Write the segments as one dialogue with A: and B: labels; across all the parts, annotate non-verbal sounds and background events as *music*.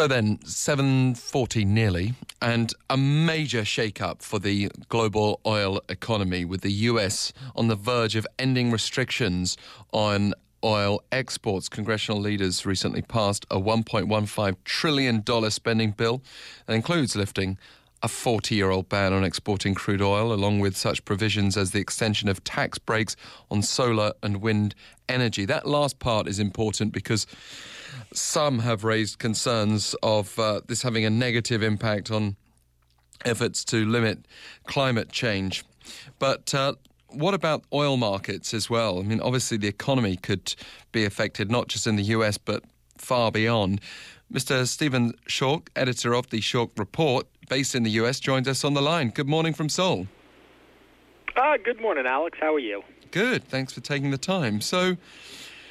A: So then, 740 nearly, and a major shake-up for the global oil economy with the US on the verge of ending restrictions on oil exports. Congressional leaders recently passed a $1.15 trillion spending bill that includes lifting a 40 year old ban on exporting crude oil, along with such provisions as the extension of tax breaks on solar and wind energy. That last part is important because some have raised concerns of uh, this having a negative impact on efforts to limit climate change. But uh, what about oil markets as well? I mean, obviously, the economy could be affected not just in the US but far beyond. Mr. Stephen Schork, editor of the Schork Report, based in the US, joins us on the line. Good morning from Seoul.
B: Uh, good morning, Alex. How are you?
A: Good. Thanks for taking the time. So,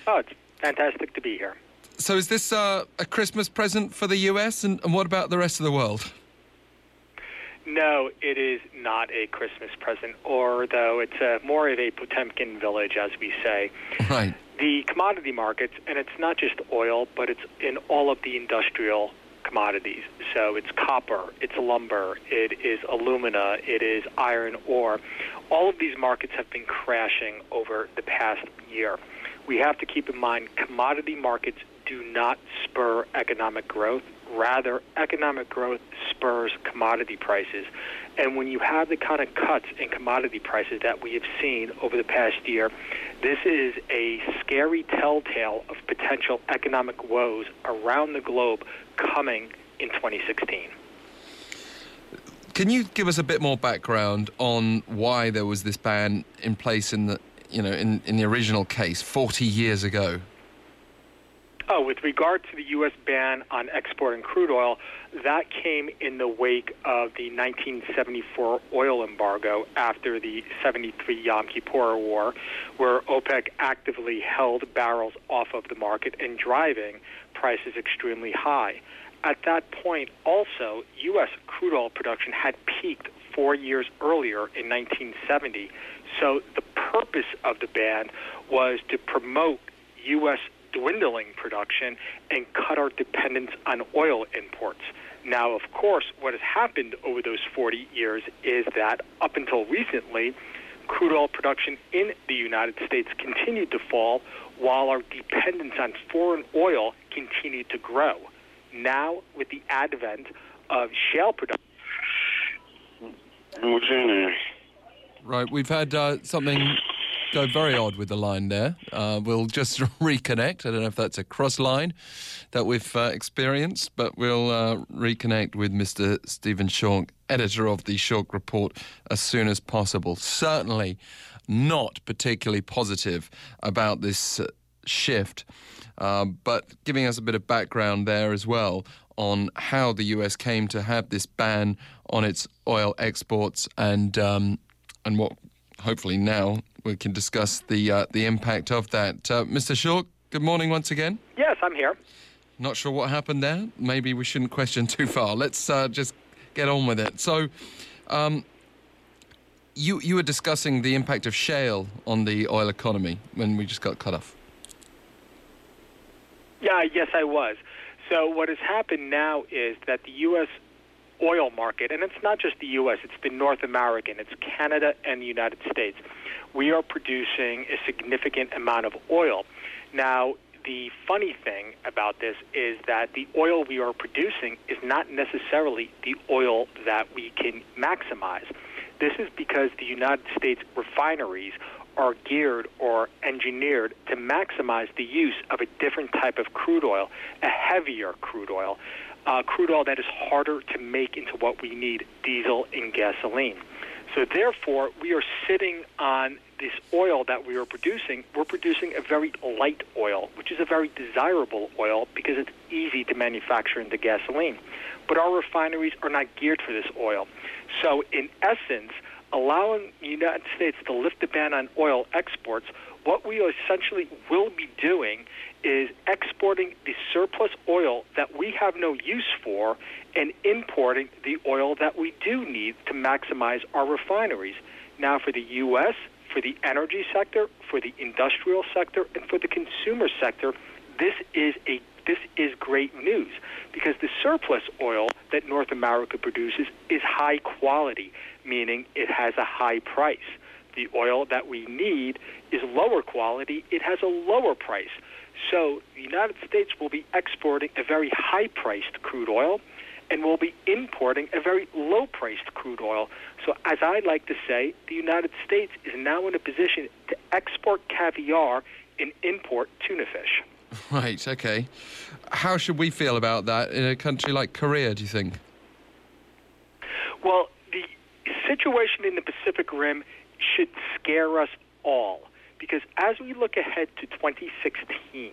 B: oh, it's fantastic to be here.
A: So, is this uh, a Christmas present for the US, and, and what about the rest of the world?
B: No, it is not a Christmas present, or though it's a, more of a Potemkin village, as we say.
A: Right.
B: The commodity markets, and it's not just oil, but it's in all of the industrial commodities. So it's copper, it's lumber, it is alumina, it is iron ore. All of these markets have been crashing over the past year. We have to keep in mind commodity markets do not spur economic growth. Rather, economic growth spurs commodity prices. And when you have the kind of cuts in commodity prices that we have seen over the past year, this is a scary telltale of potential economic woes around the globe coming in 2016.
A: Can you give us a bit more background on why there was this ban in place in the you know in, in the original case 40 years ago?
B: Oh, with regard to the U.S. ban on exporting crude oil, that came in the wake of the 1974 oil embargo after the 73 Yom Kippur War, where OPEC actively held barrels off of the market and driving prices extremely high. At that point, also, U.S. crude oil production had peaked four years earlier in 1970. So the purpose of the ban was to promote U.S dwindling production and cut our dependence on oil imports. Now, of course, what has happened over those 40 years is that up until recently, crude oil production in the United States continued to fall while our dependence on foreign oil continued to grow. Now, with the advent of shale production.
A: Right, we've had uh, something go very odd with the line there. Uh, we'll just *laughs* reconnect. I don't know if that's a cross line that we've uh, experienced, but we'll uh, reconnect with Mr. Stephen Schork, editor of the Schork Report, as soon as possible. Certainly not particularly positive about this uh, shift, um, but giving us a bit of background there as well on how the US came to have this ban on its oil exports and um, and what hopefully now we can discuss the uh, the impact of that. Uh, Mr. Schork, good morning once again.
B: Yes, I'm here.
A: Not sure what happened there. Maybe we shouldn't question too far. Let's uh, just get on with it. So, um, you you were discussing the impact of shale on the oil economy when we just got cut off.
B: Yeah, yes, I was. So what has happened now is that the U.S oil market, and it's not just the U.S., it's the North American, it's Canada and the United States. We are producing a significant amount of oil. Now, the funny thing about this is that the oil we are producing is not necessarily the oil that we can maximize. This is because the United States refineries are geared or engineered to maximize the use of a different type of crude oil, a heavier crude oil uh, crude oil that is harder to make into what we need diesel and gasoline. So, therefore, we are sitting on this oil that we are producing. We're producing a very light oil, which is a very desirable oil because it's easy to manufacture into gasoline. But our refineries are not geared for this oil. So, in essence, allowing the United States to lift the ban on oil exports, what we essentially will be doing is exporting the surplus oil that we have no use for and importing the oil that we do need to maximize our refineries. Now, for the U.S., for the energy sector, for the industrial sector, and for the consumer sector, this is a this is great news because the surplus oil that North America produces is high quality, meaning it has a high price. The oil that we need is lower quality, it has a lower price. So the United States will be exporting a very high priced crude oil and will be importing a very low priced crude oil. So, as I like to say, the United States is now in a position to export caviar and import tuna fish. *laughs*
A: Right, okay. How should we feel about that in a country like Korea, do you think?
B: Well, the situation in the Pacific Rim should scare us all because as we look ahead to 2016,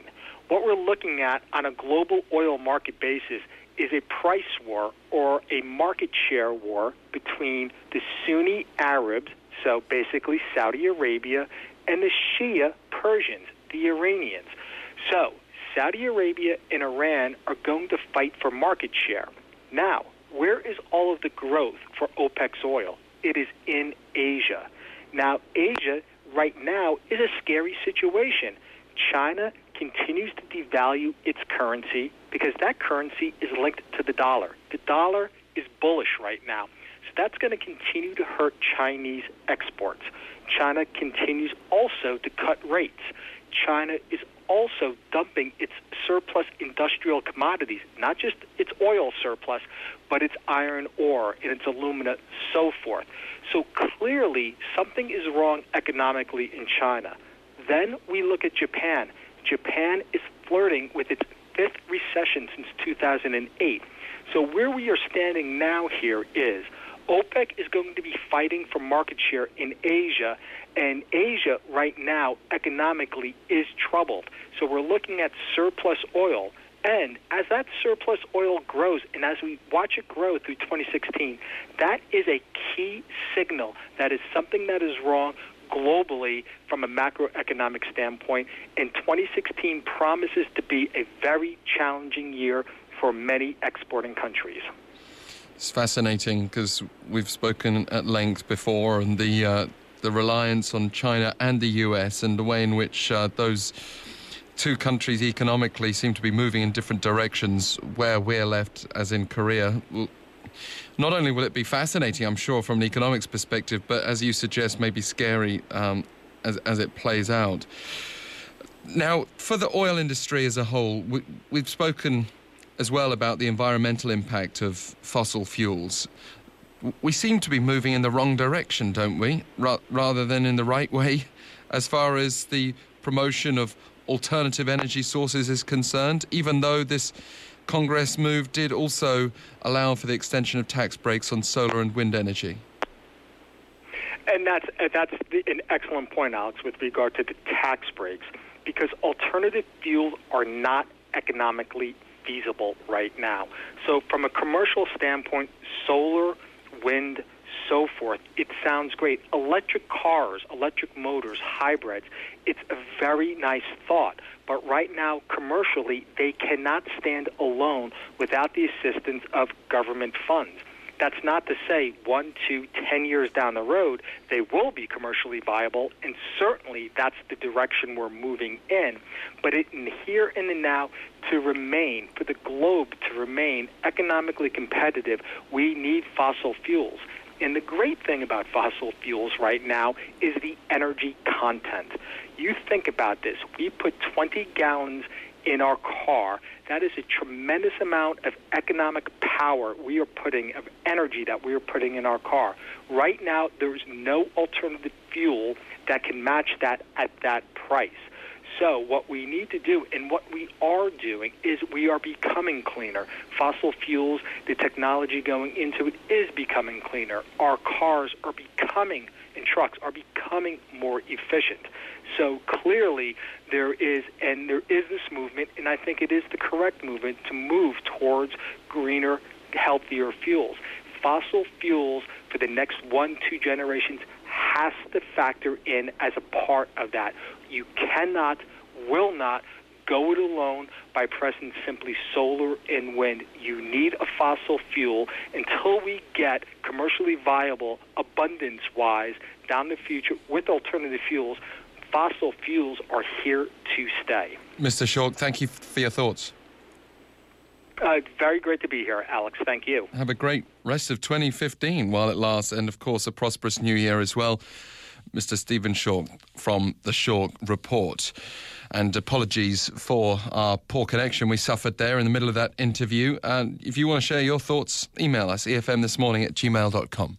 B: what we're looking at on a global oil market basis is a price war or a market share war between the Sunni Arabs, so basically Saudi Arabia, and the Shia Persians, the Iranians. So, Saudi Arabia and Iran are going to fight for market share. Now, where is all of the growth for OPEC's oil? It is in Asia. Now, Asia right now is a scary situation. China continues to devalue its currency because that currency is linked to the dollar. The dollar is bullish right now. So that's going to continue to hurt Chinese exports. China continues also to cut rates. China is also dumping its surplus industrial commodities, not just its oil surplus, but its iron ore and its alumina, so forth. So clearly, something is wrong economically in China. Then we look at Japan. Japan is flirting with its fifth recession since 2008. So where we are standing now here is OPEC is going to be fighting for market share in Asia, and Asia right now economically is troubled. So we're looking at surplus oil. And as that surplus oil grows, and as we watch it grow through 2016, that is a key signal that is something that is wrong globally from a macroeconomic standpoint. And 2016 promises to be a very challenging year for many exporting countries.
A: It's fascinating because we've spoken at length before and the uh, the reliance on China and the US and the way in which uh, those two countries economically seem to be moving in different directions. Where we're left, as in Korea, not only will it be fascinating, I'm sure, from an economics perspective, but as you suggest, maybe scary um, as, as it plays out. Now, for the oil industry as a whole, we, we've spoken as well about the environmental impact of fossil fuels. We seem to be moving in the wrong direction, don't we? Ra- rather than in the right way, as far as the promotion of alternative energy sources is concerned, even though this Congress move did also allow for the extension of tax breaks on solar and wind energy.
B: And that's that's the, an excellent point, Alex, with regard to the tax breaks, because alternative fuels are not economically feasible right now. So, from a commercial standpoint, solar, wind, so forth, it sounds great. Electric cars, electric motors, hybrids, it's a very nice thought. But right now, commercially, they cannot stand alone without the assistance of government funds. That's not to say one, two, ten years down the road, they will be commercially viable, and certainly that's the direction we're moving in. But it, in here and the now, to remain, for the globe to remain economically competitive, we need fossil fuels. And the great thing about fossil fuels right now is the energy content. You think about this. We put 20 gallons in our car. That is a tremendous amount of economic power we are putting, of energy that we are putting in our car. Right now, there's no alternative fuel that can match that at that price. So, what we need to do and what we are doing is we are becoming cleaner. Fossil fuels, the technology going into it is becoming cleaner. Our cars are becoming, and trucks are becoming more efficient. So, clearly, there is, and there is this movement, and I think it is the correct movement to move towards greener, healthier fuels. fossil fuels for the next one, two generations has to factor in as a part of that. You cannot, will not go it alone by pressing simply solar and wind. You need a fossil fuel until we get commercially viable, abundance wise, down the future with alternative fuels. Fossil fuels are here to stay.
A: Mr. Schork, thank you for your thoughts.
B: Uh, very great to be here, Alex. Thank you.
A: Have a great rest of 2015 while it lasts, and of course, a prosperous new year as well. Mr. Stephen Schork from the Schork Report. And apologies for our poor connection we suffered there in the middle of that interview. And if you want to share your thoughts, email us, efm this morning at gmail.com.